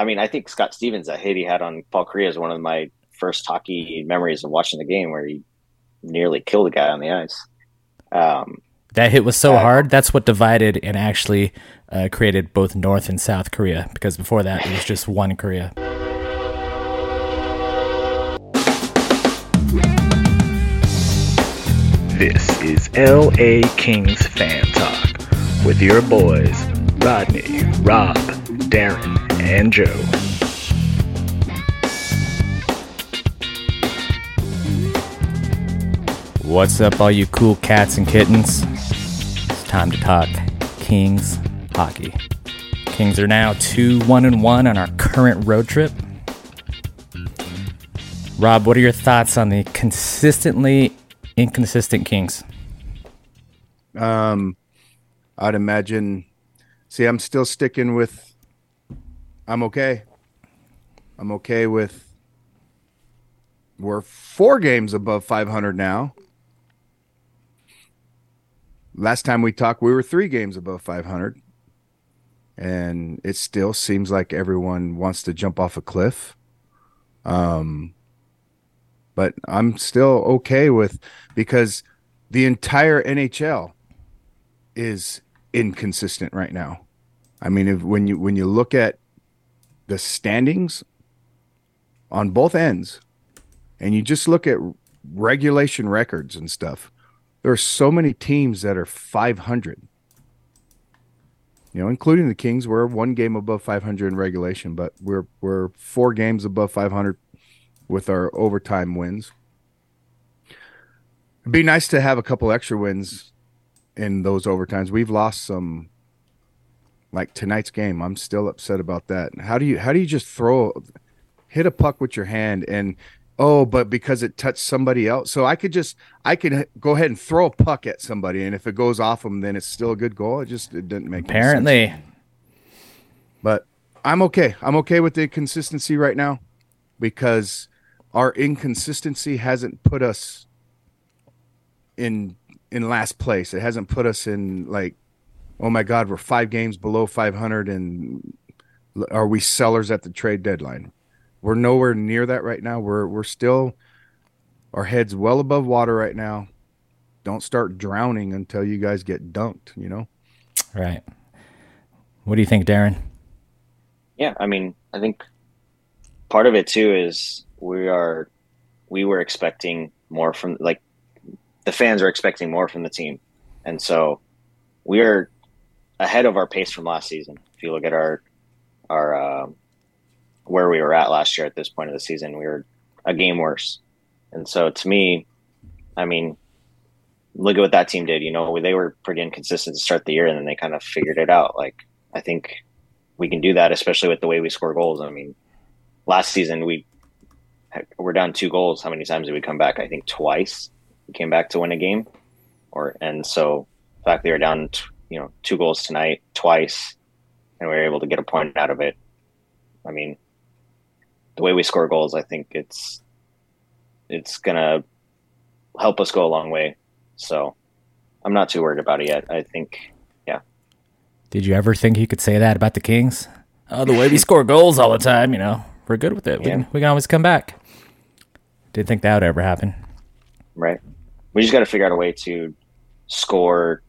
I mean, I think Scott Stevens that hit he had on Paul Kariya is one of my first hockey memories of watching the game where he nearly killed a guy on the ice. Um, that hit was so uh, hard. That's what divided and actually uh, created both North and South Korea. Because before that, it was just one Korea. This is LA Kings Fan Talk with your boys, Rodney, Rob, Darren, and Joe. What's up, all you cool cats and kittens? It's time to talk Kings hockey. Kings are now 2 1 and 1 on our current road trip. Rob, what are your thoughts on the consistently inconsistent Kings? Um, I'd imagine. See, I'm still sticking with. I'm okay. I'm okay with. We're four games above 500 now. Last time we talked, we were three games above 500. And it still seems like everyone wants to jump off a cliff. Um, but I'm still okay with because the entire NHL is inconsistent right now. I mean, if, when you when you look at the standings on both ends, and you just look at regulation records and stuff, there are so many teams that are 500. You know, including the Kings, we're one game above 500 in regulation, but we're we're four games above 500 with our overtime wins. It'd be nice to have a couple extra wins in those overtimes. We've lost some like tonight's game. I'm still upset about that. How do you how do you just throw hit a puck with your hand and oh, but because it touched somebody else. So I could just I could go ahead and throw a puck at somebody and if it goes off them then it's still a good goal. It just it didn't make Apparently. But I'm okay. I'm okay with the consistency right now because our inconsistency hasn't put us in in last place. It hasn't put us in like, oh my God, we're five games below 500, and are we sellers at the trade deadline? We're nowhere near that right now. We're we're still our heads well above water right now. Don't start drowning until you guys get dunked. You know. Right. What do you think, Darren? Yeah, I mean, I think part of it too is we are we were expecting more from like the fans are expecting more from the team, and so we are ahead of our pace from last season. If you look at our our uh, where we were at last year at this point of the season, we were a game worse. And so to me, I mean, look at what that team did. You know, they were pretty inconsistent to start the year, and then they kind of figured it out. Like I think we can do that, especially with the way we score goals. I mean, last season we we're down two goals. How many times did we come back? I think twice. We came back to win a game, or and so the fact they were down, t- you know, two goals tonight, twice, and we were able to get a point out of it. I mean, the way we score goals, I think it's it's gonna help us go a long way. So I'm not too worried about it yet. I think, yeah. Did you ever think you could say that about the Kings? Oh, the way we score goals all the time, you know, we're good with it. Yeah. We, can, we can always come back. Didn't think that would ever happen. Right. We just got to figure out a way to score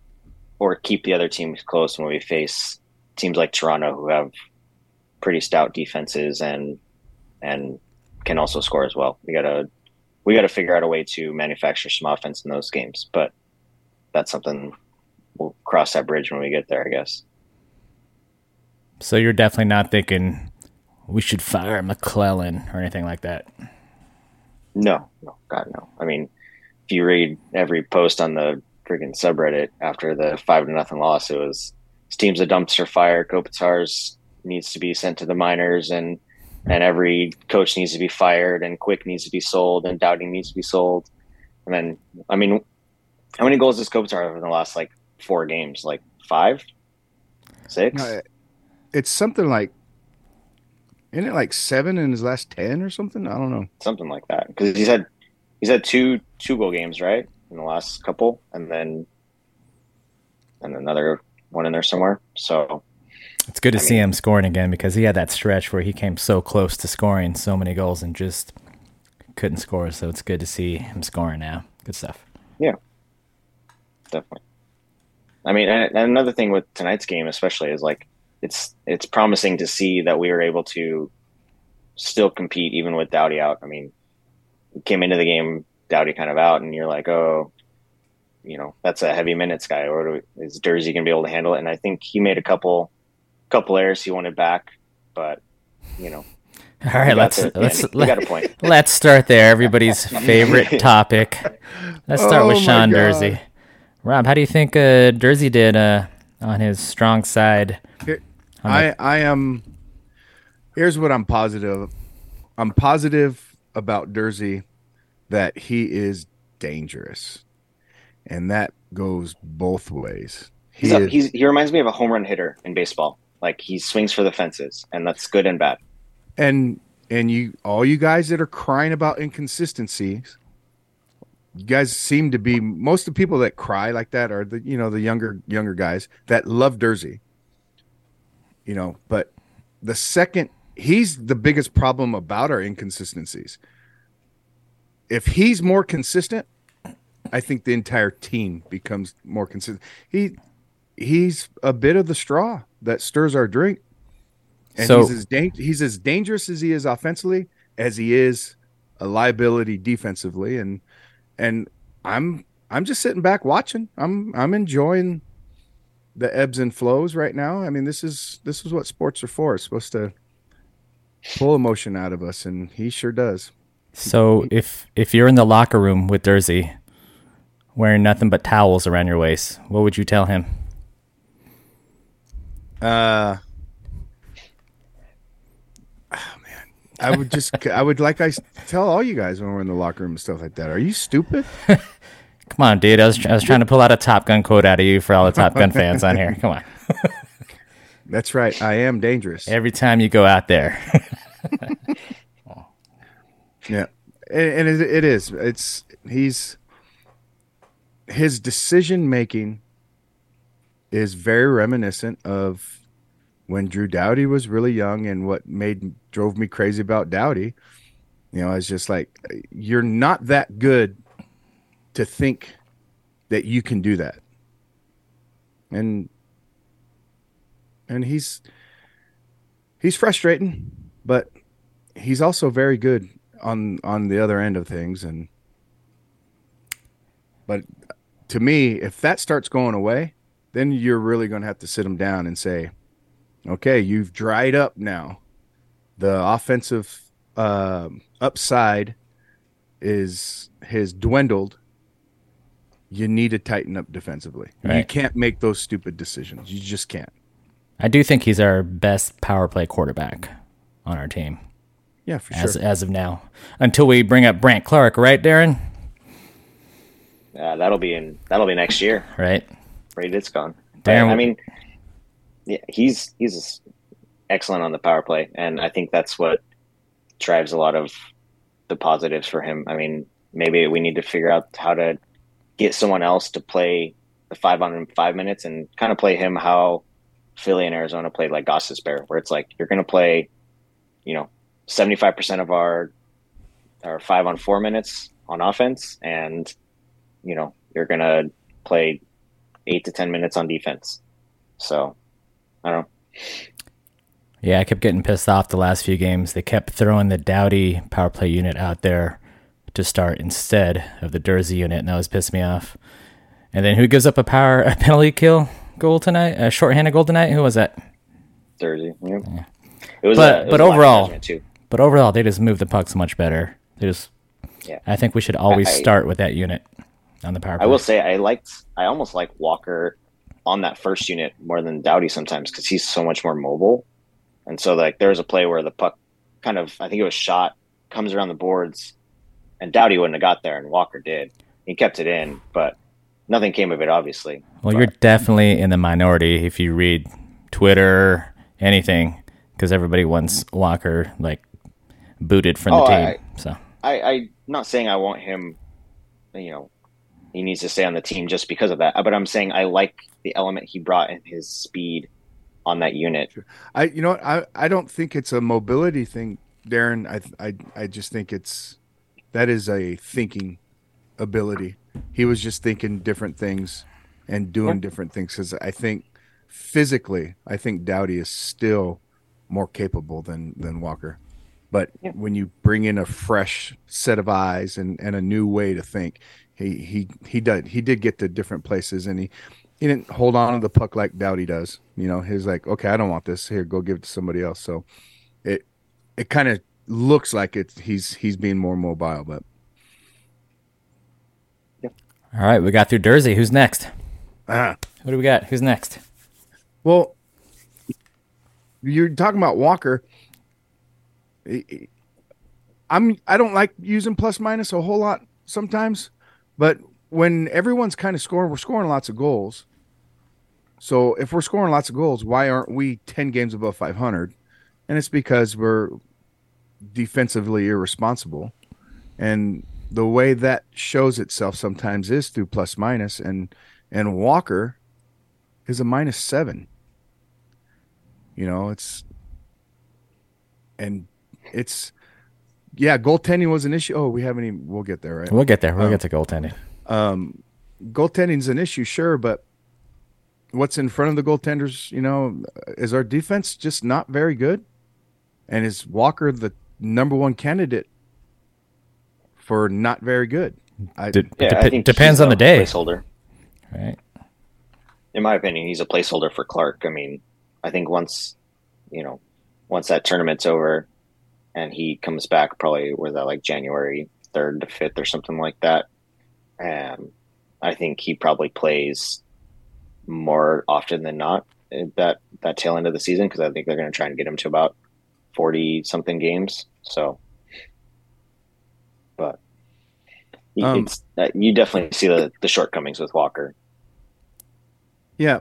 or keep the other teams close when we face teams like Toronto who have pretty stout defenses and and can also score as well. We gotta we gotta figure out a way to manufacture some offense in those games, but that's something we'll cross that bridge when we get there, I guess. So you're definitely not thinking we should fire McLellan or anything like that. No, no, God, no. I mean, if you read every post on the freaking subreddit after the five to nothing loss, it was this team's a dumpster fire. Kopitar's needs to be sent to the minors, and and every coach needs to be fired, and Quick needs to be sold, and Doughty needs to be sold. And then, I mean, how many goals does Kopitar have in the last like four games? Like five, six? No, it's something like isn't it like seven in his last ten or something? I don't know. Something like that. Because he's had he's had two two goal games, right? In the last couple, and then and another one in there somewhere. So It's good to I see mean- him scoring again because he had that stretch where he came so close to scoring so many goals and just couldn't score. So it's good to see him scoring now. Good stuff. Yeah, definitely. I mean, and, and another thing with tonight's game, especially, is like it's it's promising to see that we were able to still compete even with Doughty out. I mean, came into the game Doughty kind of out, and you're like, oh, you know, that's a heavy minutes guy, or is Durzi gonna be able to handle it? And I think he made a couple couple errors he wanted back, but you know, All right, he got let's the let's end. he a point. let's start there. Everybody's favorite topic. Let's start with Oh my Sean God. Durzi. Rob, how do you think uh, Durzi did uh, on his strong side? I I am. Here's what I'm positive. I'm positive about Durzi that he is dangerous, and that goes both ways. He He's, a, is, he's he reminds me of a home run hitter in baseball. Like he swings for the fences, and that's good and bad. and and you all you guys that are crying about inconsistencies you guys seem to be most of the people that cry like that are the you know the younger younger guys that love Durzi. You know, but the second he's the biggest problem about our inconsistencies. If he's more consistent, I think the entire team becomes more consistent. He he's a bit of the straw that stirs our drink. And So- he's as dang- he's as dangerous as he is offensively as he is a liability defensively and and I'm I'm just sitting back watching. I'm I'm enjoying the ebbs and flows right now. I mean, this is this is what sports are for. It's supposed to pull emotion out of us and he sure does. So if if you're in the locker room with Durzi, wearing nothing but towels around your waist, what would you tell him? Uh oh man. I would just I would like I tell all you guys when we're in the locker room and stuff like that. Are you stupid? Come on, dude. I was, I was trying to pull out a Top Gun quote out of you for all the Top Gun fans on here. Come on. That's right. I am dangerous. Every time you go out there. Yeah, and, it, it is. It's he's his decision making is very reminiscent of when Drew Doughty was really young, and what made drove me crazy about Doughty. You know, it's just like you're not that good to think that you can do that, and and he's he's frustrating, but he's also very good on on the other end of things and but to me if that starts going away then you're really going to have to sit him down and say okay you've dried up now. The offensive um upside is has dwindled. You need to tighten up defensively. You can't make those stupid decisions. You just can't. I do think he's our best power play quarterback on our team yeah for as sure as of now. Until we bring up Brandt Clarke, right, Darren? Uh, that'll be in that'll be next year. Right. Right, it's gone. Darren, I mean, yeah, he's he's excellent on the power play, and I think that's what drives a lot of the positives for him. I mean, maybe we need to figure out how to get someone else to play the five on five minutes and kind of play him how Philly and Arizona played like Gostisbehere, where it's like you're going to play, you know, seventy five percent of our our five on four minutes on offense, and you know you're going to play eight to ten minutes on defense. So I don't know. Yeah, I kept getting pissed off the last few games. They kept throwing the Doughty power play unit out there to start instead of the Durzi unit, and that was pissing me off. And then who gives up a power a penalty kill goal tonight? A shorthanded goal tonight? Who was that? Thursday. Yeah. It was, But- a, it was but overall- too. But overall, they just moved the pucks much better. They just, Yeah. I think we should always I- start with that unit on the power play. I will say I liked I almost like Walker on that first unit more than Doughty sometimes because he's so much more mobile. And so like there was a play where the puck kind of I think it was shot comes around the boards and Doughty wouldn't have got there and Walker did. He kept it in, but nothing came of it obviously. Well, But- you're definitely in the minority if you read Twitter, anything, because everybody wants Walker like booted from the Oh, team. I- so I, I'm not saying I want him, you know, he needs to stay on the team just because of that. But I'm saying I like the element he brought in his speed on that unit. I you know I I don't think it's a mobility thing, Darren. I I I just think it's that is a thinking ability. He was just thinking different things and doing Yeah. different things because I think physically, I think Doughty is still more capable than than Walker. But Yeah. when you bring in a fresh set of eyes and, and a new way to think, he he he did he did get to different places and he he didn't hold on to the puck like Doughty does. You know, he's like, okay, I don't want this. Here, go give it to somebody else. So it it kind of looks like it's he's he's being more mobile, but All right, we got through Durzi. Who's next? ah, What do we got? Who's next? well, you're talking about Walker. I'm I don't like using plus minus a whole lot sometimes, but when everyone's kind of scoring, we're scoring lots of goals. So if we're scoring lots of goals, why aren't we 10 games above 500? And it's because we're defensively irresponsible. And the way that shows itself sometimes is through plus minus and and Walker is a minus 7. You know, it's and it's yeah, goaltending was an issue. Oh, we haven't even we'll get there, right? We'll get there. We'll Um, get to goaltending. um, goaltending's an issue, sure, but what's in front of the goaltenders, you know, is our defense just not very good? And is Walker the number one candidate for not very good? I, Did- Yeah, Dep- I think depends he's on a the day. Placeholder. Right. In my opinion, he's a placeholder for Clarke. I mean, I think once you know, once that tournament's over, and he comes back, probably was that like January third to fifth or something like that. Um, I think he probably plays more often than not that that tail end of the season because I think they're going to try and get him to about forty something games. So, but Um, it's uh, you definitely see the the shortcomings with Walker. Yeah.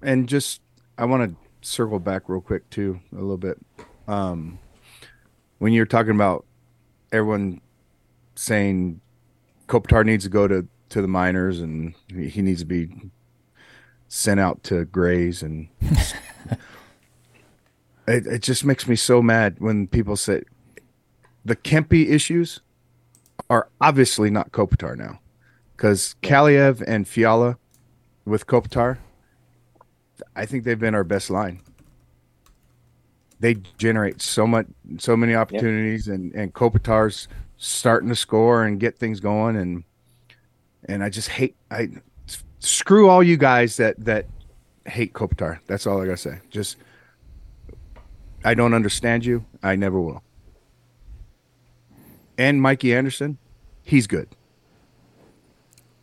And just I want to circle back real quick too a little bit. Um when you're talking about everyone saying Kopitar needs to go to to the minors and he needs to be sent out to graze and it, it just makes me so mad when people say the Kempe issues are obviously not Kopitar now because Kaliyev and Fiala with Kopitar, I think they've been our best line. They generate so much, so many opportunities, and and Kopitar's starting to score and get things going, and and I just hate I screw all you guys that that hate Kopitar. That's all I gotta say. Just I don't understand you. I never will. And Mikey Anderson, he's good.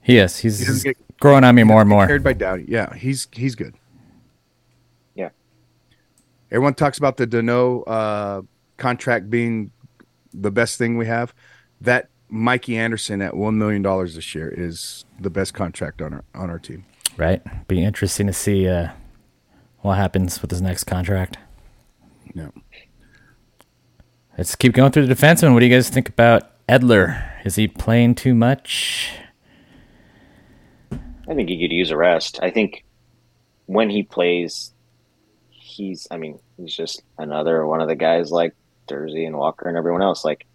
He is. He's, He he's get growing on me more and more. Carried by Doughty. Yeah, he's he's good. Yeah. Everyone talks about the Danault uh, contract being the best thing we have. That Mikey Anderson at one million dollars this year is the best contract on our on our team. Right. Be interesting to see uh, what happens with his next contract. Yeah. Let's keep going through the defensemen. What do you guys think about Edler? Is he playing too much? I think he could use a rest. I think when he plays, he's. I mean, he's just another one of the guys like Durzi and Walker and everyone else. Like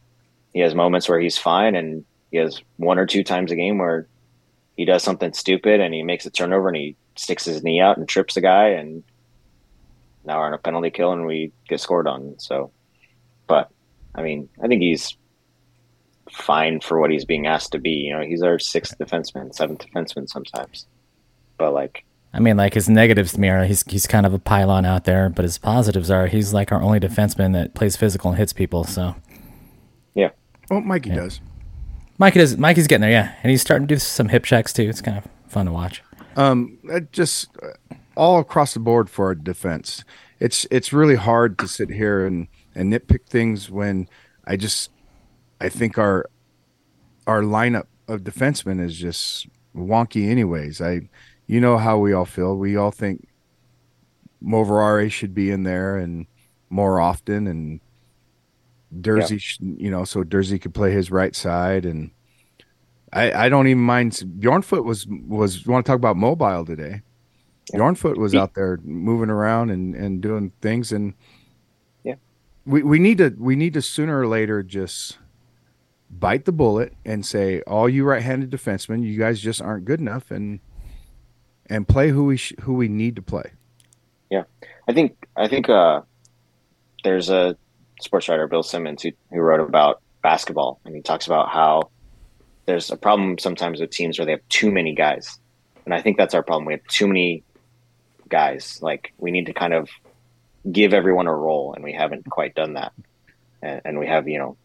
he has moments where he's fine, and he has one or two times a game where he does something stupid and he makes a turnover and he sticks his knee out and trips the guy, and now we're on a penalty kill and we get scored on. So, but I mean, I think he's fine for what he's being asked to be. You know, he's our sixth defenseman, seventh defenseman sometimes. But like, I mean, like his negatives to me are he's he's kind of a pylon out there, but his positives are he's like our only defenseman that plays physical and hits people. So yeah, Oh, Mikey does. Mikey does. Mikey's getting there, yeah, and he's starting to do some hip checks too. It's kind of fun to watch. Um, just uh, all across the board for our defense. It's it's really hard to sit here and and nitpick things when I just I think our our lineup of defensemen is just wonky. Anyways, I you know how we all feel. We all think Moverare should be in there and more often, and Durzi, sh you know, so Durzi could play his right side and. I, I don't even mind. Bjornfot was was want to talk about mobile today. Yeah. Bjornfot was He- out there moving around and, and doing things and Yeah. we, we need to we need to sooner or later just bite the bullet and say all you right-handed defensemen you guys just aren't good enough and and play who we sh- who we need to play Yeah, I think I think uh, there's a sports writer Bill Simmons who, who wrote about basketball and he talks about how there's a problem sometimes with teams where they have too many guys, and I think that's our problem. We have too many guys. Like we need to kind of give everyone a role, and we haven't quite done that. And, and we have you know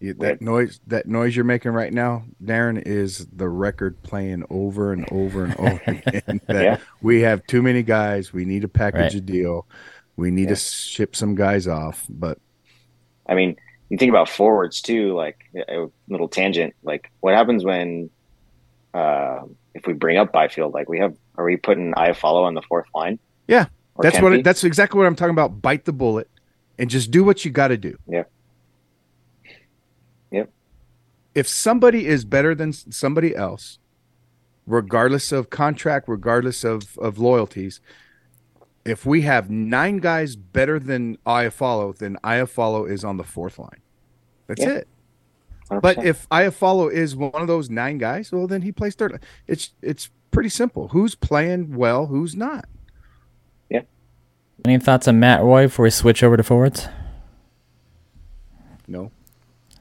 That noise that noise you're making right now Darren is the record playing over and over and over again that Yeah. we have too many guys we need to package Right. a deal we need Yeah. to ship some guys off but I mean, you think about forwards too. Like a little tangent. Like what happens when, uh, if we bring up Byfield? Like we have, are we putting Iafallo on the fourth line? Yeah, that's what Kempe? it, that's exactly what I'm talking about. Bite the bullet and just do what you got to do. Yeah. Yep. If somebody is better than somebody else, regardless of contract, regardless of of loyalties, if we have nine guys better than Iafallo, then Iafallo is on the fourth line. That's Yeah. it. But 100%. if Iafallo is one of those nine guys, well, then he plays third. It's it's pretty simple. Who's playing well, who's not. Yeah. Any thoughts on Matt Roy before we switch over to forwards? No.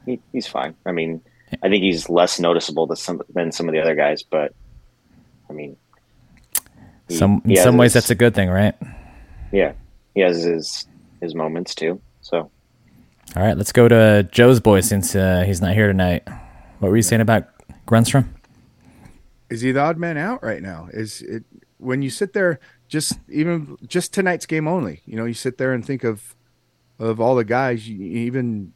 He, he's fine. I mean, I think he's less noticeable than some than some of the other guys, but I mean, he- Some in he has some ways his- that's a good thing, right? yeah. He has his his moments too. So All right, let's go to Joe's boy since uh, he's not here tonight. What were you saying about Grundstrom? is he the odd man out right now? Is it when you sit there, just even just tonight's game only? You know, you sit there and think of of all the guys, you, even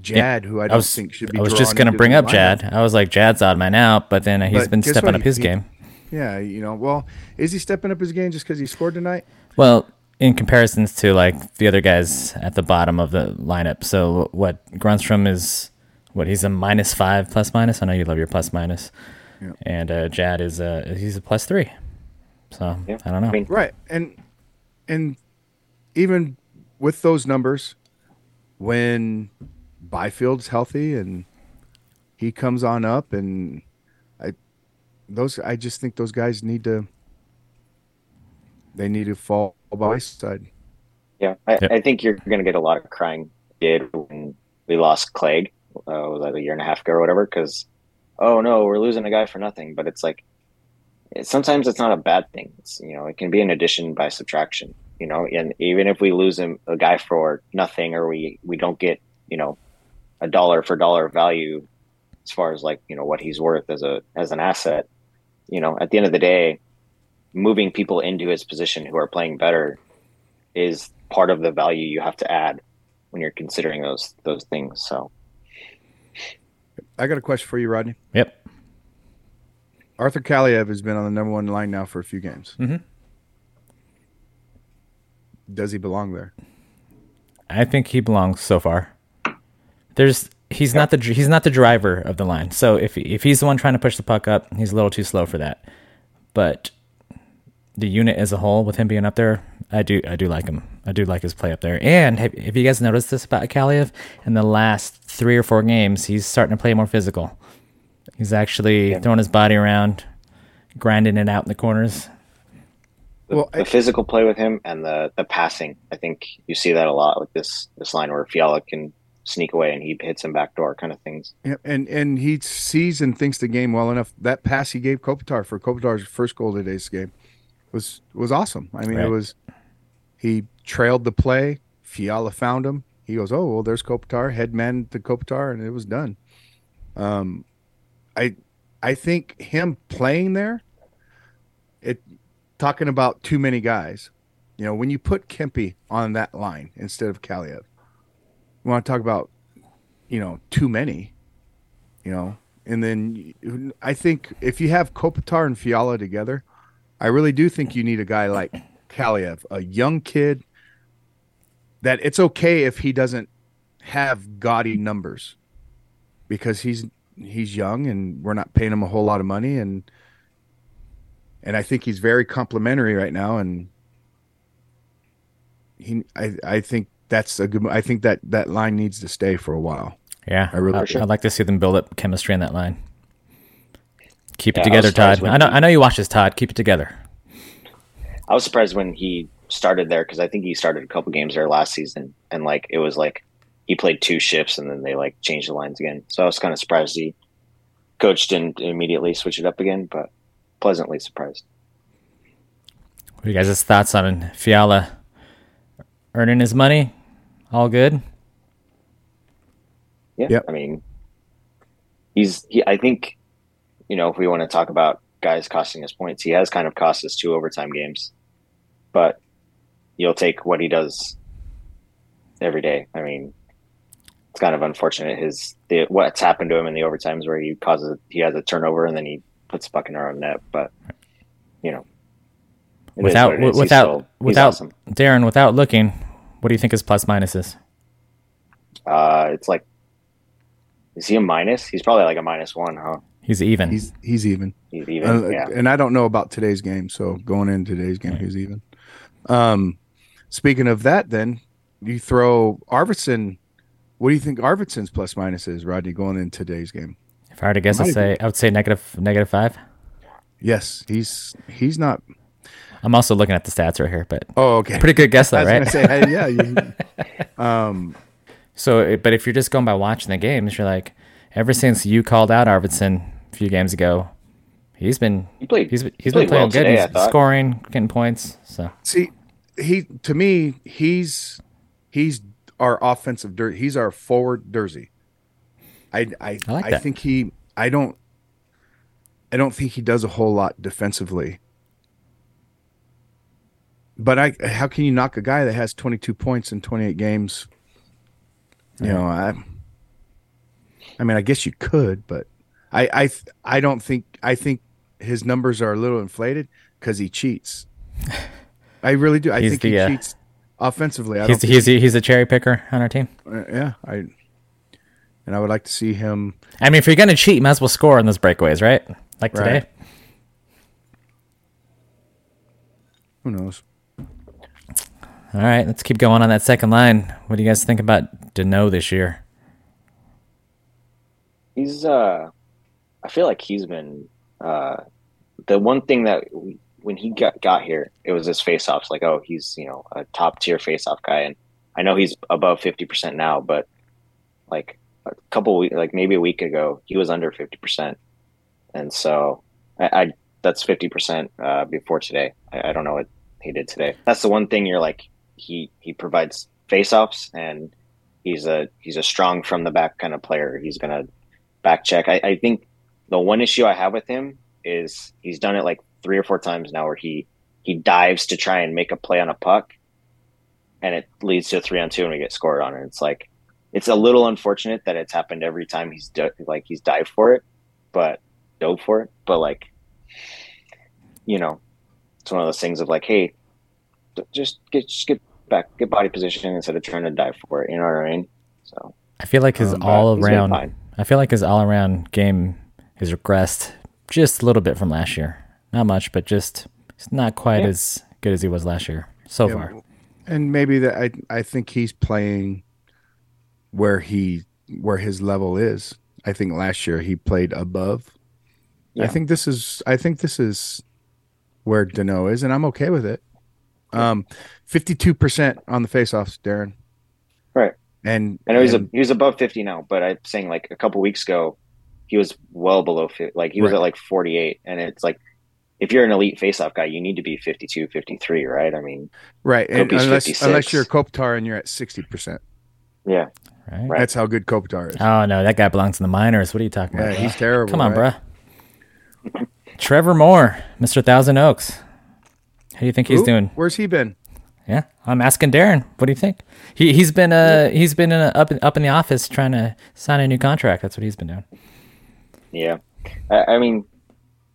Jad, who I don't I was think should be. I was drawn just gonna bring up lineup. Jad. I was like, Jad's odd man out, but then he's But been stepping what? up his He- game. Yeah, you know. Well, is he stepping up his game just because he scored tonight? Well, in comparisons to like the other guys at the bottom of the lineup. So what Grundstrom is what he's a minus five plus minus. I know you love your plus minus. Yeah. And uh, Jad is a he's a plus three. So Yeah. I don't know. Right, and and even with those numbers, when Byfield's healthy and he comes on up, and I those I just think those guys need to they need to fall by side. Yeah, I, Yep. I think you're going to get a lot of crying did when we lost Clegg, uh, was that a year and a half ago or whatever? Because, oh no, we're losing a guy for nothing. But it's like, it, sometimes it's not a bad thing. It's, you know, it can be an addition by subtraction, you know, and even if we lose him, a guy for nothing or we, we don't get, you know, a dollar for dollar value as far as like, you know, what he's worth as a, as an asset, you know, at the end of the day, moving people into his position who are playing better is part of the value you have to add when you're considering those those things. So I got a question for you, Rodney. Yep. Arthur Kaliyev has been on the number one line now for a few games. mm-hmm. Does he belong there? I think he belongs so far. There's he's not the he's not the driver of the line. So if if he's the one trying to push the puck up, he's a little too slow for that. But the unit as a whole, with him being up there, I do I do like him. I do like his play up there. And have, have you guys noticed this about Kaliyev? In the last three or four games, he's starting to play more physical. He's actually Yeah. throwing his body around, grinding it out in the corners. the, Well, the I- physical play with him and the the passing, I think you see that a lot with this this line where Fiala can sneak away and he hits him backdoor kind of things. Yeah, and and he sees and thinks the game well enough. That pass he gave Kopitar for Kopitar's first goal of today's game was was awesome. I mean, Right. it was he trailed the play. Fiala found him. He goes, "Oh well, there's Kopitar." Head man to Kopitar, and it was done. Um, I I think him playing there, it talking about too many guys. You know, when you put Kempe on that line instead of Kaliyev, you want to talk about you know too many you know. And then I think if you have Kopitar and Fiala together, I really do think you need a guy like Kaliyev, a young kid. That it's okay if he doesn't have gaudy numbers, because he's he's young and we're not paying him a whole lot of money and and I think he's very complimentary right now, and he I I think that's a good. mo- I think that that line needs to stay for a while. Yeah, I really- I, sure. would like to see them build up chemistry in that line. Keep it Yeah, I together, was surprised Todd. I know. he- I know you watch this, Todd. Keep it together. I was surprised when he started there because I think he started a couple games there last season, and like it was like he played two shifts and then they like changed the lines again. So I was kind of surprised he coach didn't immediately switch it up again, but pleasantly surprised. What are you guys' thoughts on Fiala earning his money? All good. Yeah, Yep. I mean, he's he. I think you know if we want to talk about guys costing us points, he has kind of cost us two overtime games, but you'll take what he does every day. I mean, it's kind of unfortunate his the, what's happened to him in the overtimes where he causes he has a turnover and then he puts the puck in our own net, but you know. it is Without what. He's without still- he's without awesome. Darren, without looking, what do you think his plus minus is? uh, it's like, is he a minus? He's probably like a minus one, huh? He's even. He's he's even. He's even, Uh, yeah. And I don't know about today's game, so going into today's game, he's even. Um, speaking of that, then you throw Arvidsson. What do you think Arvidsson's plus minus is, Rodney, going in today's game? if I were to guess, I'd Might say I would say negative negative five. Yes, he's he's not. I'm also looking at the stats right here, but Oh, okay. pretty good guess I though, was right? say, hey, yeah. You, um, So, but if you're just going by watching the games, you're like, ever since you called out Arvidsson a few games ago, he's been He played. he's he's he been playing well good. today, he's scoring, getting points. So see, he to me, he's he's our offensive dirt. He's our forward Durzi. I I I like I think he. I don't. I don't think he does a whole lot defensively. But I, how can you knock a guy that has 22 points in 28 games? You know, I. I mean, I guess you could, but I, I, I don't think. I think his numbers are a little inflated because he cheats. I really do. I He's think he the, uh, cheats offensively. I he's don't. he's he's a cherry picker on our team. uh, yeah, I. And I would like to see him. I mean, if you're gonna cheat, you might as well score on those breakaways, right? Like today. Right. Who knows? All right, let's keep going on that second line. What do you guys think about Danault this year? He's. uh I feel like he's been. uh The one thing that we, when he got got here, it was his faceoffs. Like, oh, he's you know a top tier faceoff guy, and I know he's above fifty percent now, but like a couple weeks, like maybe a week ago, he was under fifty percent, and so I, I that's fifty percent uh, before today. I, I don't know what he did today. That's the one thing you're like he he provides faceoffs and he's a he's a strong from the back kind of player. He's gonna back check. I, I think the one issue I have with him is he's done it like three or four times now where he he dives to try and make a play on a puck and it leads to a three on two and we get scored on it. It's like it's a little unfortunate that it's happened every time he's like he's dived for it, but dove for it. But like you know, it's one of those things of like, hey, just get just get back, get body position instead of trying to dive for it. You know what I mean? So I feel like his Um, all around. I feel like his all around game has regressed just a little bit from last year. Not much, but just it's not quite Yeah. as good as he was last year so Yeah, far. And maybe that I I think he's playing where he where his level is. I think last year he played above. I think this is I think this is where Danault is, and I'm okay with it. Um, fifty-two percent on the faceoffs, Darren. Right. And I know he's a, and- he was above fifty now, but I'm saying like a couple weeks ago, he was well below 50. Like he was Right. at like forty eight, and it's like if you're an elite faceoff guy, you need to be 52, 53, right? I mean, right. And unless 56. unless you're Kopitar and you're at sixty percent, yeah, Right? Right. that's how good Kopitar is. Oh no, that guy belongs in the minors. What are you talking Yeah, about? he's bruh? terrible. Come on, right? bruh. Trevor Moore, Mr. Thousand Oaks. How do you think he's Who? doing? Where's he been? Yeah, I'm asking Darren. What do you think? He he's been uh he's been in a, up in, up in the office trying to sign a new contract. That's what he's been doing. yeah. I, I mean,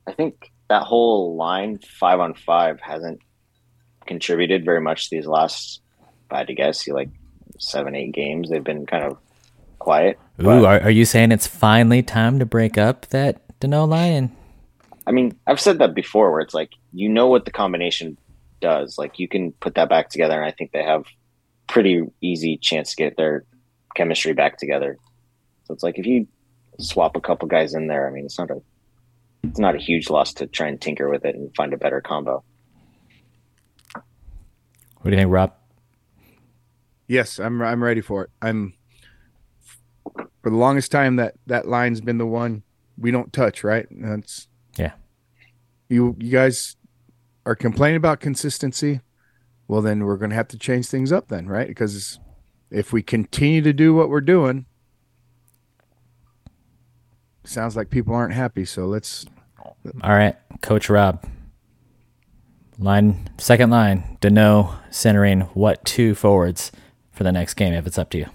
I think that whole line five on five hasn't contributed very much these last. If I had to guess, you like seven, eight games. They've been kind of quiet. Ooh, but- are, are you saying it's finally time to break up that Danault line? I I mean, I've said that before, where it's like you know what the combination does. Like you can put that back together, and I think they have pretty easy chance to get their chemistry back together. So it's like if you swap a couple guys in there, I mean, it's not a it's not a huge loss to try and tinker with it and find a better combo. What do you think, Rob? Yes, I'm I'm ready for it. I'm for the longest time that that line's been the one we don't touch, right? That's Yeah. You you guys are complaining about consistency. Well, then we're going to have to change things up then, right? Because if we continue to do what we're doing, sounds like people aren't happy. So let's All right, Coach Rob. Line second line, Danault centering what two forwards for the next game if it's up to you.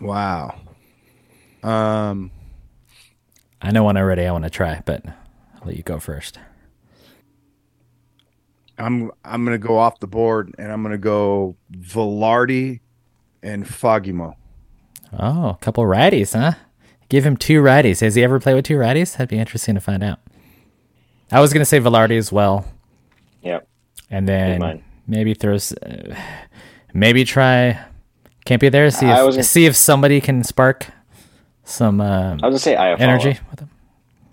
wow. Um I know one already I want to try, but I'll let you go first. I'm I'm gonna go off the board and I'm gonna go Vilardi and Fagemo. Oh, a couple righties, huh? Give him two righties. Has he ever played with two righties? That'd be interesting to find out. I was gonna say Vilardi as well, Yep. and then maybe throws, uh, maybe try Kempe there. See I if was gonna- see if somebody can spark some um, I was gonna say Iafallo. energy with him.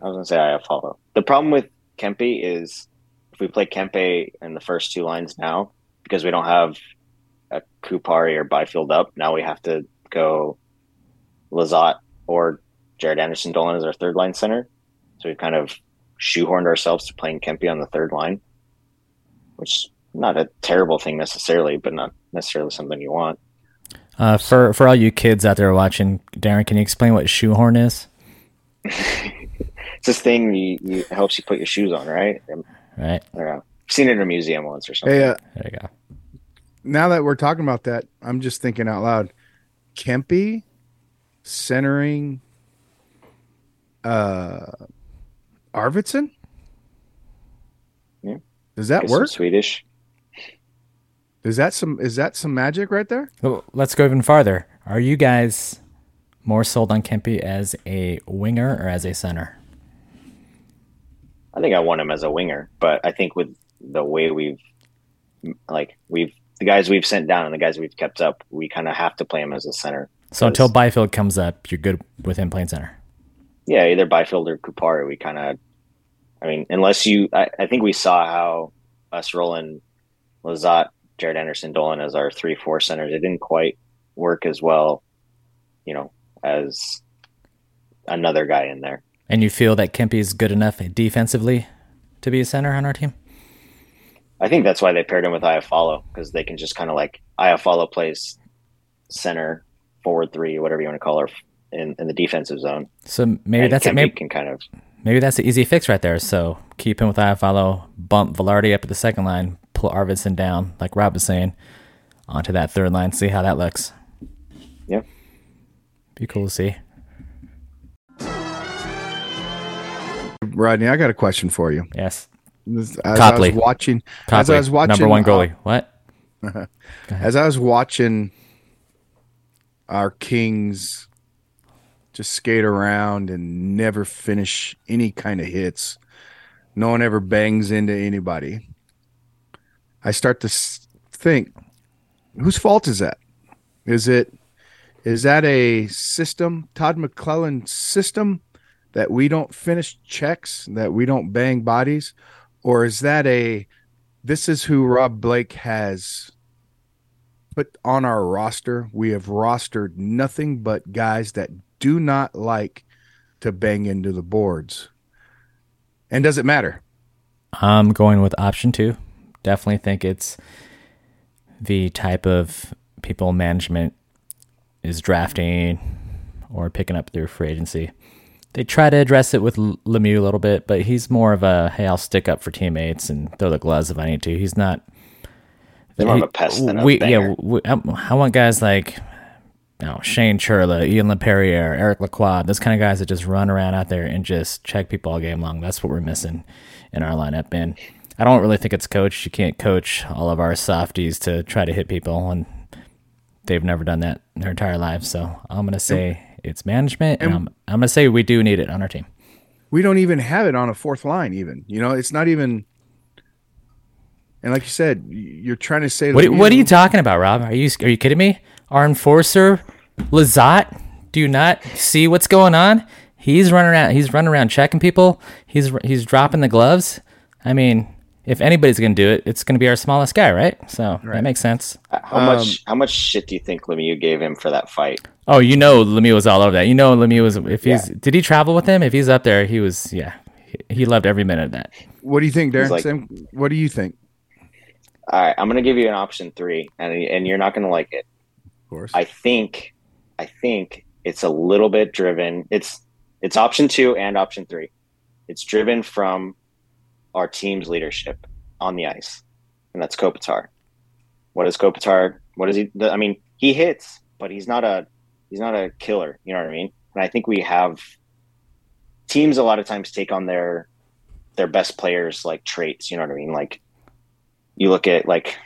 I was gonna say Iafallo. The problem with Kempe is if we play Kempe in the first two lines now, because we don't have a Kupari or Byfield up, now we have to go Lizotte or Jaret Anderson Dolan as our third line center. So we've kind of shoehorned ourselves to playing Kempe on the third line, which not a terrible thing necessarily, but not necessarily something you want. Uh, for for all you kids out there watching, Darren, can you explain what shoehorn is? It's this thing you, you helps you put your shoes on, right? I Right don't know. I've seen it in a museum once or something. Hey, uh, there you go. now that we're talking about that, I'm just thinking out loud. Kempe centering uh Arvidsson? Yeah. Does that work? Swedish. Is that some is that some magic right there? Well, let's go even farther. Are you guys more sold on Kempe as a winger or as a center? I think I want him as a winger, but I think with the way we've like we've the guys we've sent down and the guys we've kept up, we kind of have to play him as a center. So until Byfield comes up, you're good with him playing center. Yeah, either Byfield or Kupari. We kind of, I mean, unless you, I, I think we saw how us rolling Lizotte, Jaret Anderson, Dolan as our three four centers. It didn't quite work as well, you know, as another guy in there. And you feel that Kempe is good enough defensively to be a center on our team? I think that's why they paired him with Iafallo because they can just kind of like Iafallo plays center, forward three, whatever you want to call her, in, in the defensive zone. So maybe and that's it. Maybe, can kind of maybe that's the easy fix right there. So keep him with Iafallo, bump Vilardi up at the second line, pull Arvidsson down, like Rob was saying, onto that third line. See how that looks. yeah. Be cool to see. Rodney, I got a question for you. Yes. As Copley. I was watching as Copley, I was watching number one uh, goalie. what? as I was watching our Kings just skate around and never finish any kind of hits, no one ever bangs into anybody. I start to think, whose fault is that? Is it is that a system, Todd McLellan system, that we don't finish checks, that we don't bang bodies, or is that a this is who Rob Blake has put on our roster. We have rostered nothing but guys that do not like to bang into the boards. And does it matter? I'm going with option two. Definitely think it's the type of people management is drafting or picking up through free agency. They try to address it with Lemieux a little bit, but he's more of a hey, I'll stick up for teammates and throw the gloves if I need to. He's not. He's more of a pest than a we, banger. Yeah, we, I, I want guys like you know, Shane Churla, Ian LaPerriere, Eric Lacroix, those kind of guys that just run around out there and just check people all game long. That's what we're missing in our lineup. And I don't really think it's coached. You can't coach all of our softies to try to hit people, and they've never done that in their entire lives. So I'm gonna say it's management, and, And- I'm I'm gonna say we do need it on our team. We don't even have it on a fourth line. Even you know, it's not even. And like you said, you're trying to say. What, what are you talking about, Rob? Are you are you kidding me? Our enforcer, Lizotte, do you not see what's going on? He's running around. He's running around checking people. He's he's dropping the gloves. I mean, if anybody's gonna do it, it's gonna be our smallest guy, right? So that makes sense. How Um, much how much shit do you think Lemieux gave him for that fight? Oh, you know, Lemieux was all over that. You know, Lemieux was. If he's did he travel with him? If he's up there, he was. Yeah, he, he loved every minute of that. What do you think, Darren? like- Sam, what do you think? All right, I'm gonna give you an option three, and and you're not gonna like it. Of course. I think I think it's a little bit driven. It's it's option two and option three. It's driven from our team's leadership on the ice, and that's Kopitar. What is Kopitar? What is he? I mean, he hits, but he's not a he's not a killer. You know what I mean? And I think we have teams a lot of times take on their their best players like traits. You know what I mean? Like you look at like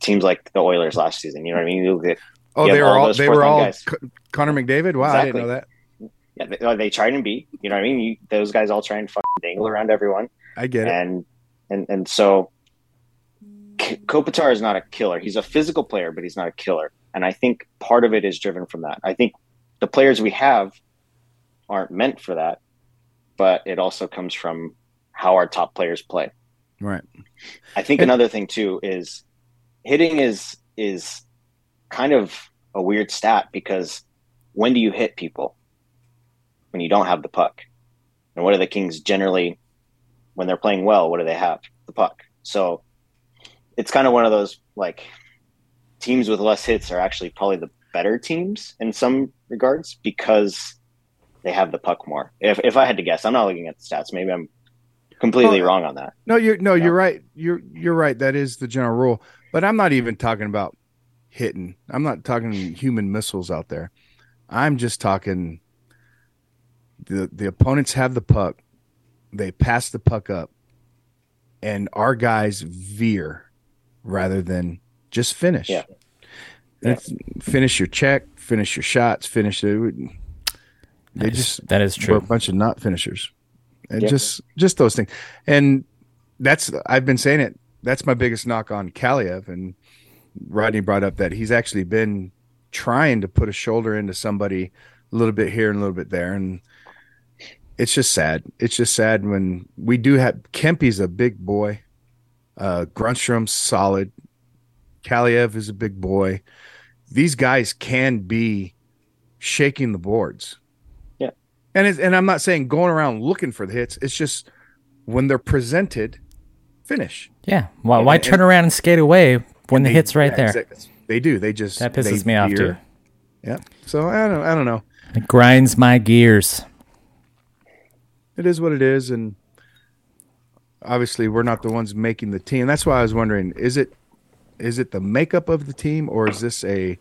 teams like the Oilers last season. You know what I mean? You look at oh, they were all all they were all guys. Connor McDavid. Wow, I didn't Exactly. know that. Yeah, they, they try and beat. You know what I mean? You, those guys all try and fucking dangle around everyone, I get it. and and and so K- Kopitar is not a killer. He's a physical player, but he's not a killer. And I think part of it is driven from that. I think the players we have aren't meant for that, but it also comes from how our top players play. Right. I think And- another thing too is hitting is is kind of a weird stat because when do you hit people? When you don't have the puck. And what are the Kings generally when they're playing well, what do they have? The puck. So it's kind of one of those like teams with less hits are actually probably the better teams in some regards because they have the puck more. If if I had to guess, I'm not looking at the stats. Maybe I'm completely wrong on that. No, you're no, Yeah. you're right. You're you're right. That is the general rule. But I'm not even talking about hitting. I'm not talking human missiles out there. I'm just talking the the opponents have the puck. They pass the puck up and our guys veer rather than just finish. Yeah. That's- Finish your check, finish your shots, finish it. They That is- just that is we're a bunch of not finishers and Yeah. just just those things and that's i've been saying it that's my biggest knock on Kaliyev and rodney brought up that he's actually been trying to put a shoulder into somebody a little bit here and a little bit there and it's just sad it's just sad when we do have Kempe's a big boy uh Grundstrom's solid Kaliyev is a big boy these guys can be shaking the boards Yeah. and it's, and I'm not saying going around looking for the hits. It's just when they're presented, finish. Yeah. Why, why And- turn around and skate away when the They- hit's right yeah, there? exactly. They do. They just That pisses they me off, too. Yeah. So I don't. I don't know. It grinds my gears. It is what it is, and obviously we're not the ones making the team. That's why I was wondering: is it is it the makeup of the team, or is this a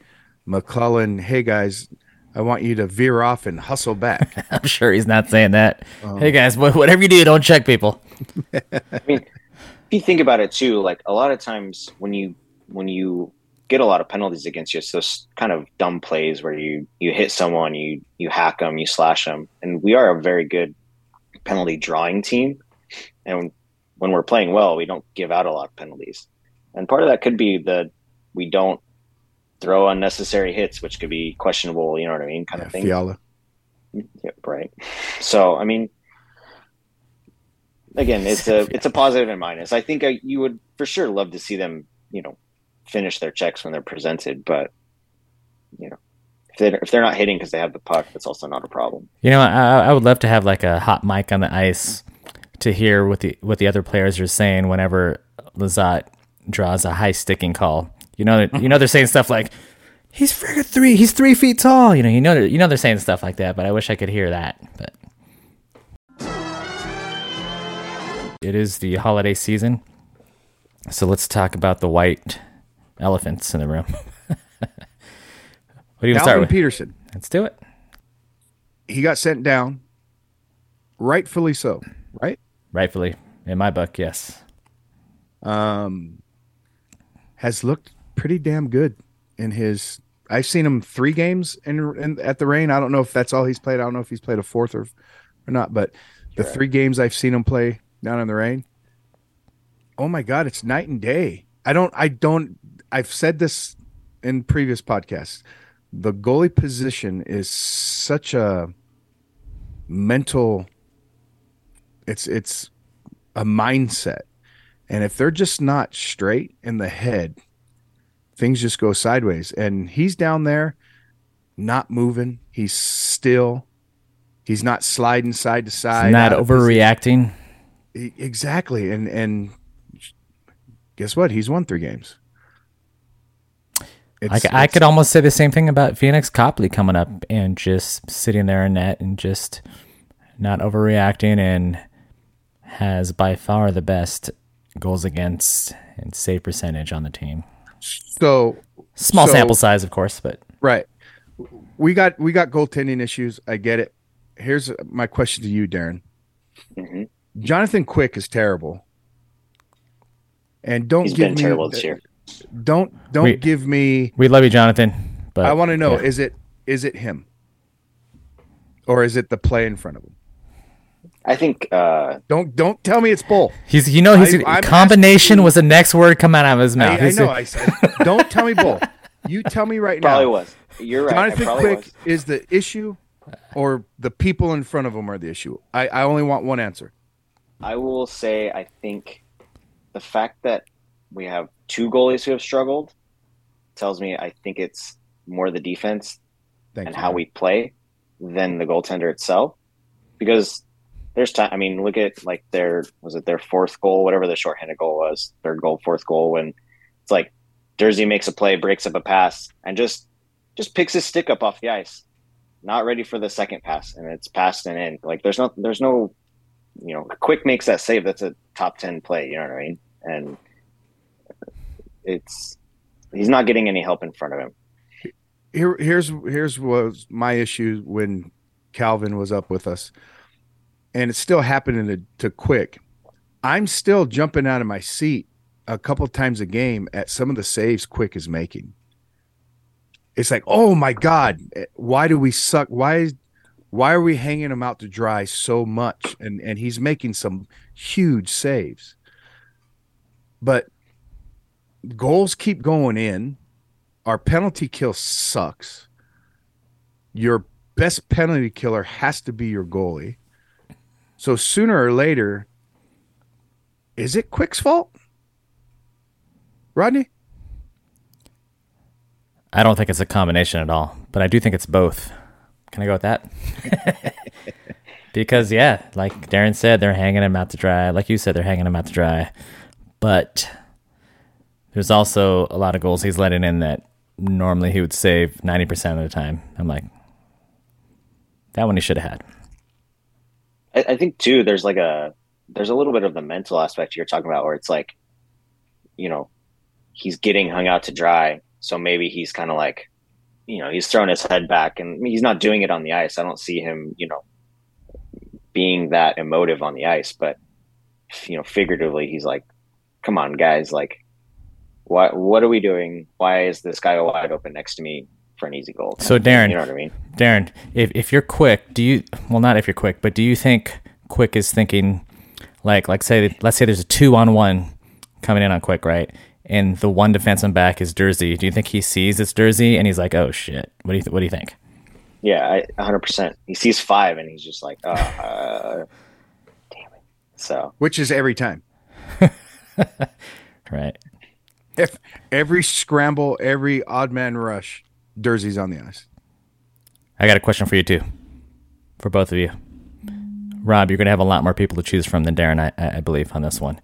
McLellan? Hey guys, I want you to veer off and hustle back. I'm sure he's not saying that. Oh. Hey guys, whatever you do, don't check people. I mean, if you think about it too, like a lot of times when you when you get a lot of penalties against you, it's those kind of dumb plays where you you hit someone, you you hack them, you slash them, and we are a very good penalty drawing team. And when we're playing well, we don't give out a lot of penalties, and part of that could be that we don't throw unnecessary hits, which could be questionable. You know what I mean, kind Yeah, of thing. Fiala. Yeah, right. So, I mean, again, it's a it's a positive and minus. I think I, you would for sure love to see them, you know, finish their checks when they're presented, but you know, if they if they're not hitting because they have the puck, that's also not a problem. You know, I, I would love to have like a hot mic on the ice to hear what the what the other players are saying whenever Lizotte draws a high sticking call. You know, you know they're saying stuff like, "He's friggin' three, he's three feet tall." You know, you know, you know they're saying stuff like that. But I wish I could hear that. But it is the holiday season, so let's talk about the white elephants in the room. what do you want to start Alvin with? Petersen. Let's do it. He got sent down, rightfully so. Right. Rightfully, in my book, yes. um, has looked pretty damn good in his. I've seen him three games in, in at the Reign. I don't know if that's all he's played. I don't know if he's played a fourth or or not, but the three games I've seen him play down in the Reign, oh my god, it's night and day. I don't I don't I've said this in previous podcasts. The goalie position is such a mental it's it's a mindset. And if they're just not straight in the head, things just go sideways. And he's down there not moving. He's still he's not sliding side to side. Not out of his- overreacting. Exactly. And and guess what? He's won three games. I, It's- c- I could almost say the same thing about Pheonix Copley coming up and just sitting there in net and just not overreacting and has by far the best goals against and save percentage on the team. so Small So- sample size, of course, but right. We got we got goaltending issues. I get it. Here's my question to you, Darren. Mhm. Jonathan Quick is terrible. And don't He's give been me terrible this year. Don't don't We- give me we love you, Jonathan. But I want to know yeah. is it is it him? Or is it the play in front of him? I think uh, Don't don't tell me it's bull. he's you know he's I- combination asking- was the next word coming out of his mouth. I He's- know. I said, don't tell me bull. You tell me right probably now. Probably was. You're right. Jonathan Quick was. is the issue, or the people in front of him are the issue. I, I only want one answer. I will say I think the fact that we have two goalies who have struggled tells me I think it's more the defense Thank and you. how we play than the goaltender itself. Because there's time. I mean, look at like their was it their fourth goal, whatever the shorthanded goal was, third goal, fourth goal, when it's like Durzi makes a play, breaks up a pass, and just just picks his stick up off the ice, not ready for the second pass, and it's passed and in. Like there's no there's no you know, quick makes that save. That's a top ten play. You know what I mean? And it's he's not getting any help in front of him. here here's here's was my issue when Calvin was up with us, and it's still happening to, to quick. I'm still jumping out of my seat a couple times a game at some of the saves Quick is making. It's like, oh my god, why do we suck? Why why are we hanging him out to dry so much? And and he's making some huge saves, but goals keep going in our penalty kill sucks. Your best penalty killer has to be your goalie. So sooner or later, is it Quick's fault? Rodney? I don't think it's a combination at all, but I do think it's both. Can I go with that? because yeah, like Darren said, they're hanging him out to dry. Like you said, they're hanging him out to dry. But there's also a lot of goals he's letting in that normally he would save 90% of the time. I'm like, that one he should have had. I, I think too. There's like a there's a little bit of the mental aspect you're talking about, where it's like, you know, he's getting hung out to dry, so maybe he's kind of like, you know, he's throwing his head back, and he's not doing it on the ice. I don't see him, you know, being that emotive on the ice, but you know, figuratively, he's like, come on, guys, like. What what are we doing? Why is this guy wide open next to me for an easy goal? So, Darren- you know what I mean? Darren, if if you're quick, do you well not if you're quick, but do you think quick is thinking like like say let's say there's a two on one coming in on quick, right? And the one defenseman back is Durzi. Do you think he sees it's Durzi and he's like, "Oh shit. What do you th- what do you think?" Yeah, I 100%. He sees five and he's just like, oh, uh, damn it. So, Which is every time. Right. If every scramble, every odd man rush, Durzi's on the ice. I got a question for you too. For both of you. Rob, you're going to have a lot more people to choose from than Darren, I, I believe, on this one.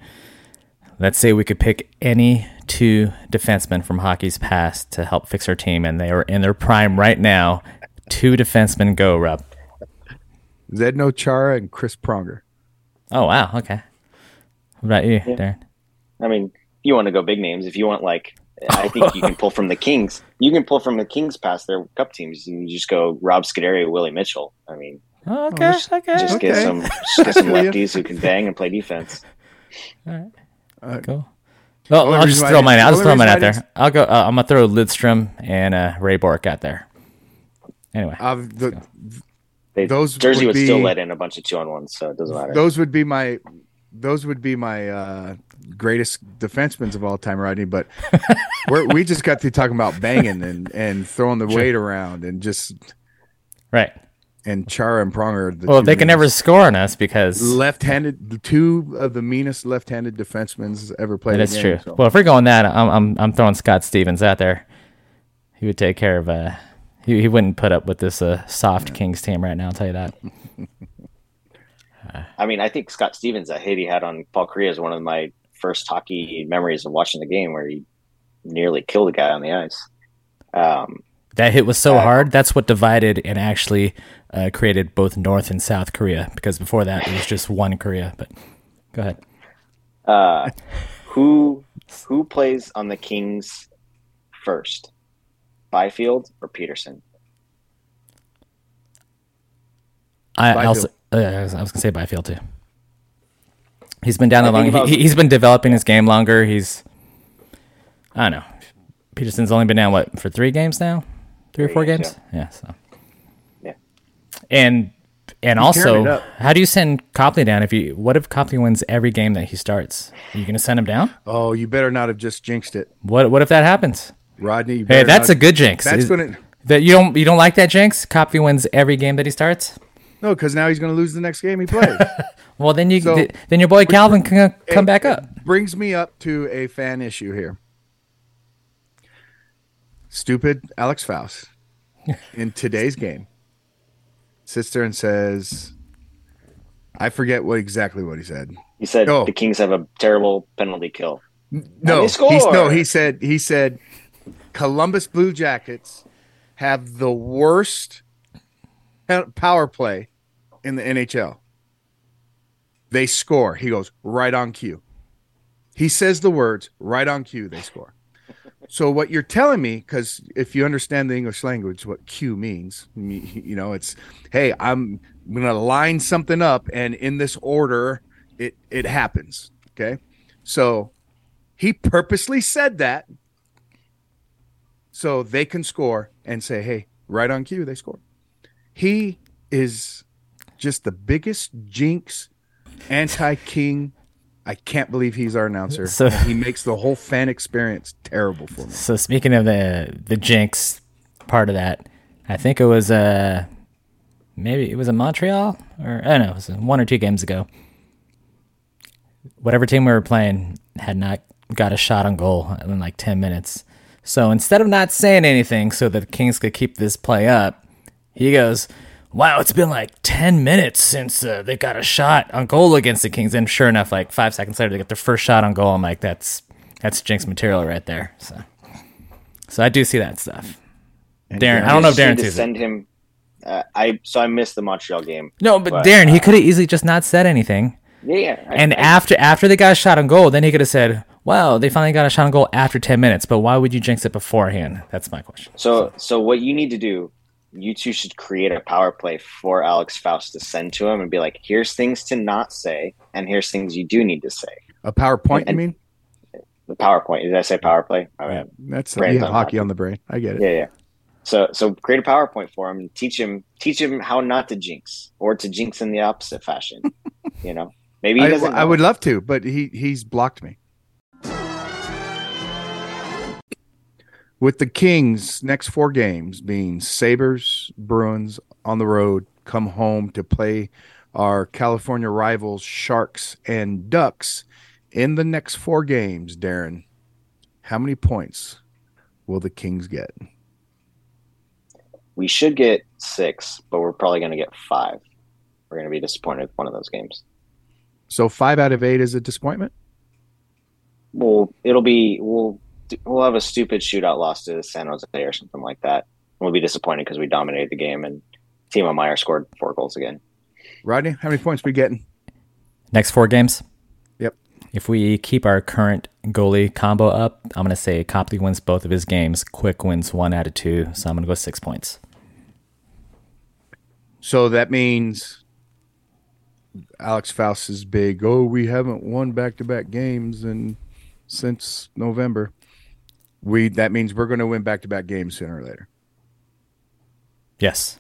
Let's say we could pick any two defensemen from hockey's past to help fix our team, and they are in their prime right now. Two defensemen go, Rob. Zdeno Chara and Chris Pronger. Oh, wow. Okay. What about you, Darren? I mean, you want to go big names. If you want, like, I think you can pull from the Kings. You can pull from the Kings past their cup teams. You just go Rob Scuderi, Willie Mitchell. I mean, okay. okay. just get some just get some I feel ya. lefties who can bang and play defense. Uh, cool. Well, I'll just throw mine. I'll the just throw mine out there. I'll go. Uh, I'm gonna throw Lidstrom and uh, Ray Bourque out there. Anyway, Of the, They, Those Durzi would would, still be- let in a bunch of two on ones, so it doesn't matter. those would be my those would be my uh, greatest defensemen of all time, Rodney. But we're, we just got to talking about banging and, and throwing the weight around and just right. and Chara and Pronger. The Well, they can never score on us because left-handed. Two of the meanest left-handed defensemen ever played. that the true. so. Well, if we're going that, I'm I'm I'm throwing Scott Stevens out there. He would take care of. Uh, he he wouldn't put up with this uh, soft Kings team right now. I'll tell you that. I mean, I think Scott Stevens, that hit he had on Paul Kariya is one of my first hockey memories of watching the game where he nearly killed a guy on the ice. Um, That hit was so Uh, hard. That's what divided and actually uh, created both North and South Korea. Because before that, it was just one Korea. But go ahead. uh, who who plays on the Kings first, Byfield or Petersen? I, I Byfield. also uh, I was, I was gonna say Byfield too. He's been down I the long. think if I was- He, he's been developing his game longer. He's I don't know. Petersen's only been down what for three games now, three or four games, games. Yeah. So Yeah. and and carrying it also, how do you send Copley down if you? What if Copley wins every game that he starts? Are you gonna send him down? Oh, you better not have just jinxed it, What What if that happens? Rodney. you Hey, that's not- a good jinx. That's Is- gonna That you don't you don't like that jinx? Copley wins every game that he starts. No, because now he's gonna lose the next game he plays. Well, then you So- th- then your boy Calvin can come back up. Brings me up to a fan issue here. Stupid Alex Faust in today's game sits there and says, I forget what exactly what he said. He said Oh. the Kings have a terrible penalty kill. No, they score. no, he said he said Columbus Blue Jackets have the worst pe- power play in the NHL. They score. He goes right on cue. He says the words right on cue. They score. So what you're telling me, because if you understand the English language, what cue means, you know, it's hey, I'm gonna line something up, and in this order, it it happens. Okay, so he purposely said that so they can score and say, hey, right on cue, they score. He is just the biggest jinx, anti king. I can't believe he's our announcer. So- he makes the whole fan experience terrible for me. So speaking of the the jinx part of that, I think it was uh maybe it was in Montreal or I don't know, it was one or two games ago. Whatever team we were playing had not got a shot on goal in like ten minutes. So instead of not saying anything so that the Kings could keep this play up, he goes, Wow, it's been like 10 minutes since uh, they got a shot on goal against the Kings. And sure enough, like five seconds later, they get their first shot on goal. I'm like, that's that's jinx material right there. So, so I do see that stuff. Darren, I don't know if Darren to sees it. send him. Uh, I so I missed the Montreal game. No, but but, Darren, he could have easily just not said anything. Yeah. I- And I- after after they got a shot on goal, then he could have said, "Wow, they finally got a shot on goal after 10 minutes." But why would you jinx it beforehand? That's my question. So, so what you need to do, you two should create a power play for Alex Faust to send to him and be like, "Here's things to not say, and here's things you do need to say." A PowerPoint, you And- mean? The PowerPoint. Did I say power play? All right. That's yeah, on hockey hockey. on the brain. I get it. Yeah, yeah. So, so create a PowerPoint for him and teach him, teach him how not to jinx or to jinx in the opposite fashion. you know, maybe he I, doesn't. I would love to, but he he's blocked me. With the Kings' next four games being Sabres, Bruins on the road, come home to play our California rivals, Sharks and Ducks. In the next four games, Darren, how many points will the Kings get? We should get six, but we're probably going to get five. We're going to be disappointed with one of those games. So five out of eight is a disappointment. Well, it'll be we'll we'll have a stupid shootout loss to San Jose or something like that. We'll be disappointed because we dominated the game and Timo Meier scored four goals again. Rodney, how many points are we getting? Next four games. Yep. If we keep our current goalie combo up, I'm going to say Copley wins both of his games. Quick wins one out of two, so I'm going to go six points. So that means Alex Faust is big. Oh, we haven't won back to back games, and since November. We that means we're going to win back to back games sooner or later. Yes.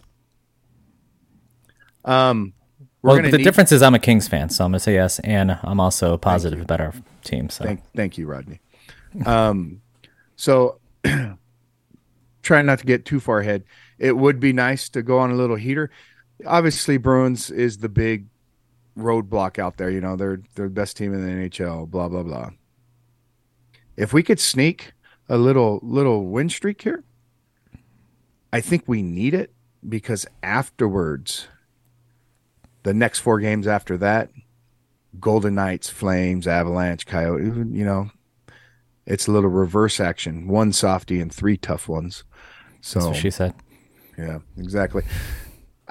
Um, Well, the need- difference is I'm a Kings fan, so I'm gonna say yes, and I'm also positive about our team. So Thank, thank you, Rodney. Um, so trying not to get too far ahead. It would be nice to go on a little heater. Obviously, Bruins is the big roadblock out there. You know, they're they're the best team in the NHL. Blah blah blah. If we could sneak a little little win streak here, I think we need it because afterwards, the next four games after that, Golden Knights, Flames, Avalanche, Coyote, you know, it's a little reverse action. One softy and three tough ones. So she said. yeah, exactly.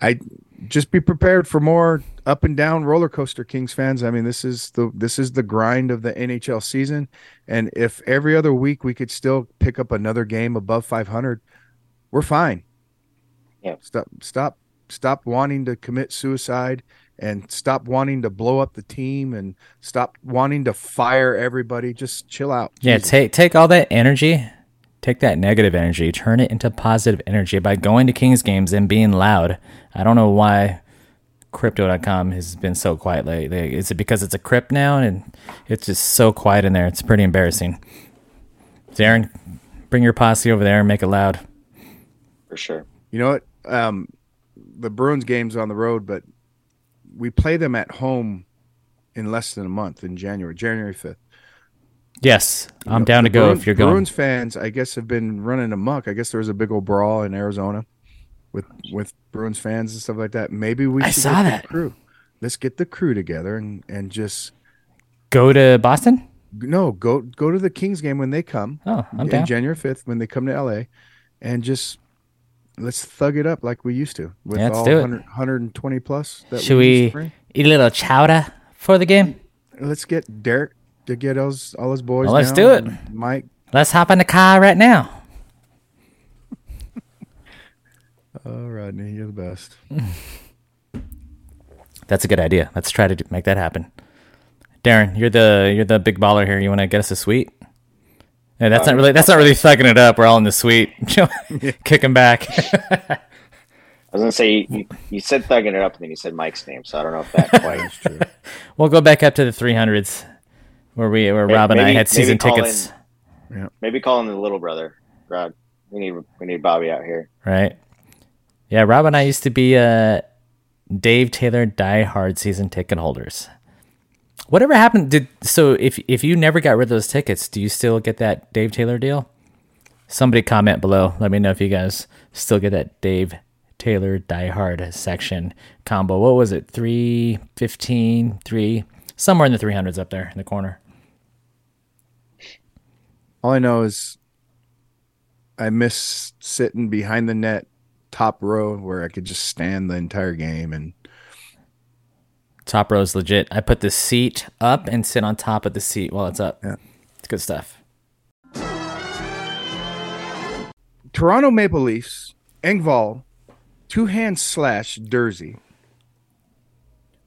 I just be prepared for more up and down roller coaster Kings fans. I mean, this is the this is the grind of the NHL season and if every other week we could still pick up another game above 500, we're fine. Yeah. Stop stop stop wanting to commit suicide and stop wanting to blow up the team and stop wanting to fire everybody. Just chill out. Yeah, Jesus. take take all that energy, take that negative energy, turn it into positive energy by going to Kings games and being loud. I don't know why crypto.com has been so quiet lately. Is it because it's a crypt now and it's just so quiet in there? It's pretty embarrassing. Darren, bring your posse over there and make it loud. for sure. You know what? Um, the Bruins game's on the road, but we play them at home in less than a month in January, January 5th. Yes, You I'm know, down to go Bruins- if you're going. Bruins fans, I guess, have been running amok. I guess there was a big old brawl in Arizona with with Bruins fans and stuff like that. Maybe we I saw that. crew. Let's get the crew together and and just Go to Boston? no go go to the Kings game when they come. Oh, I'm down. January 5th when they come to LA and just let's thug it up like we used to with Yeah, all do it. 100, 120 plus that Should to we eat a little chowder for the game? let's get Derek to get us all those boys Well, let's down, do it. Mike Let's hop in the car right now. oh Rodney you're the best That's a good idea. Let's try to do, make that happen. Darren, you're the you're the big baller here. You want to get us a suite? Yeah, that's not really that's not really thugging it up. We're all in the suite, kicking back. I was gonna say you, you said thugging it up, and then you said Mike's name, so I don't know if that quite. that's true we'll go back up to the 300s, where we where May- Rob and I had season maybe call tickets, Maybe call him the little brother. Rob. we need we need Bobby out here. right? Yeah, Rob and I used to be uh, Dave Taylor Die Hard season ticket holders. Whatever happened? Did so? If if you never got rid of those tickets, do you still get that Dave Taylor deal? Somebody comment below. Let me know if you guys still get that Dave Taylor Die Hard section combo. What was it? 315, 3, somewhere in the 300s up there in the corner. All I know is I miss sitting behind the net top row where I could just stand the entire game and Top row is legit. I put the seat up and sit on top of the seat while it's up. Yeah. It's good stuff. Toronto Maple Leafs, Engvall, two hand slash Durzi.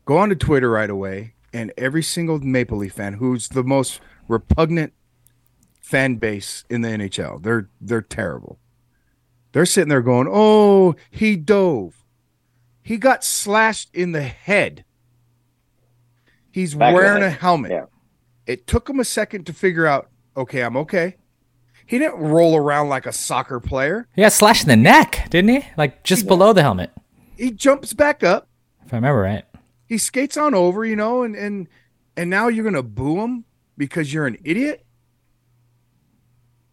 Go on to Twitter right away, and every single Maple Leaf fan who's the most repugnant fan base in the NHL, they're they're terrible. They're sitting there going, "Oh, he dove. He got slashed in the head. He's Back wearing a helmet." Yeah. It took him a second to figure out, "Okay, I'm okay." He didn't roll around like a soccer player. He got slashed in the neck, didn't he? Like just below the helmet, He jumps back up. if I remember right. He skates on over, you know, and and and now you're gonna boo him because you're an idiot.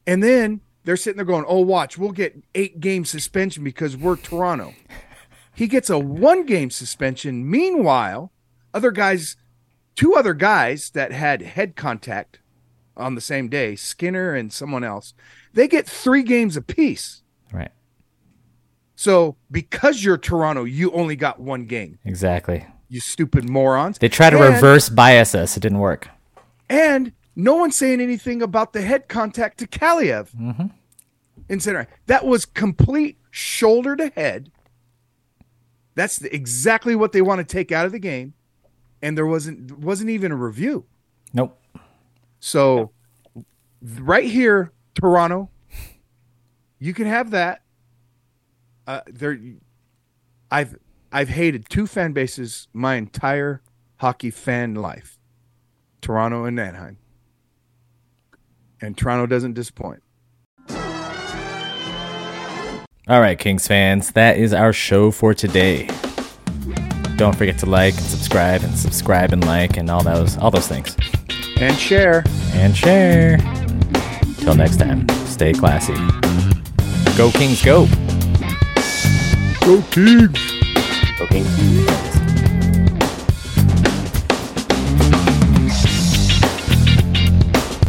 And then they're sitting there going, "Oh, watch, we'll get eight game suspension because we're Toronto." He gets a one game suspension. Meanwhile, other guys, two other guys that had head contact on the same day, Skinner and someone else, they get three games apiece. Right. So because you're Toronto, you only got one game. Exactly. You stupid morons. They try to And- reverse bias us. It didn't work. And no one's saying anything about the head contact to Kaliyev in center. That was complete shoulder to head. That's the, exactly what they want to take out of the game, and there wasn't wasn't even a review. Nope. So right here, Toronto. You can have that. Uh, there, I've I've hated two fan bases my entire hockey fan life, Toronto and Anaheim, and Toronto doesn't disappoint. All right, Kings fans, that is our show for today. Don't forget to like and subscribe and subscribe and like and all those all those things. And share. And share. Till next time, stay classy. Go Kings go. Go Kings. Okay.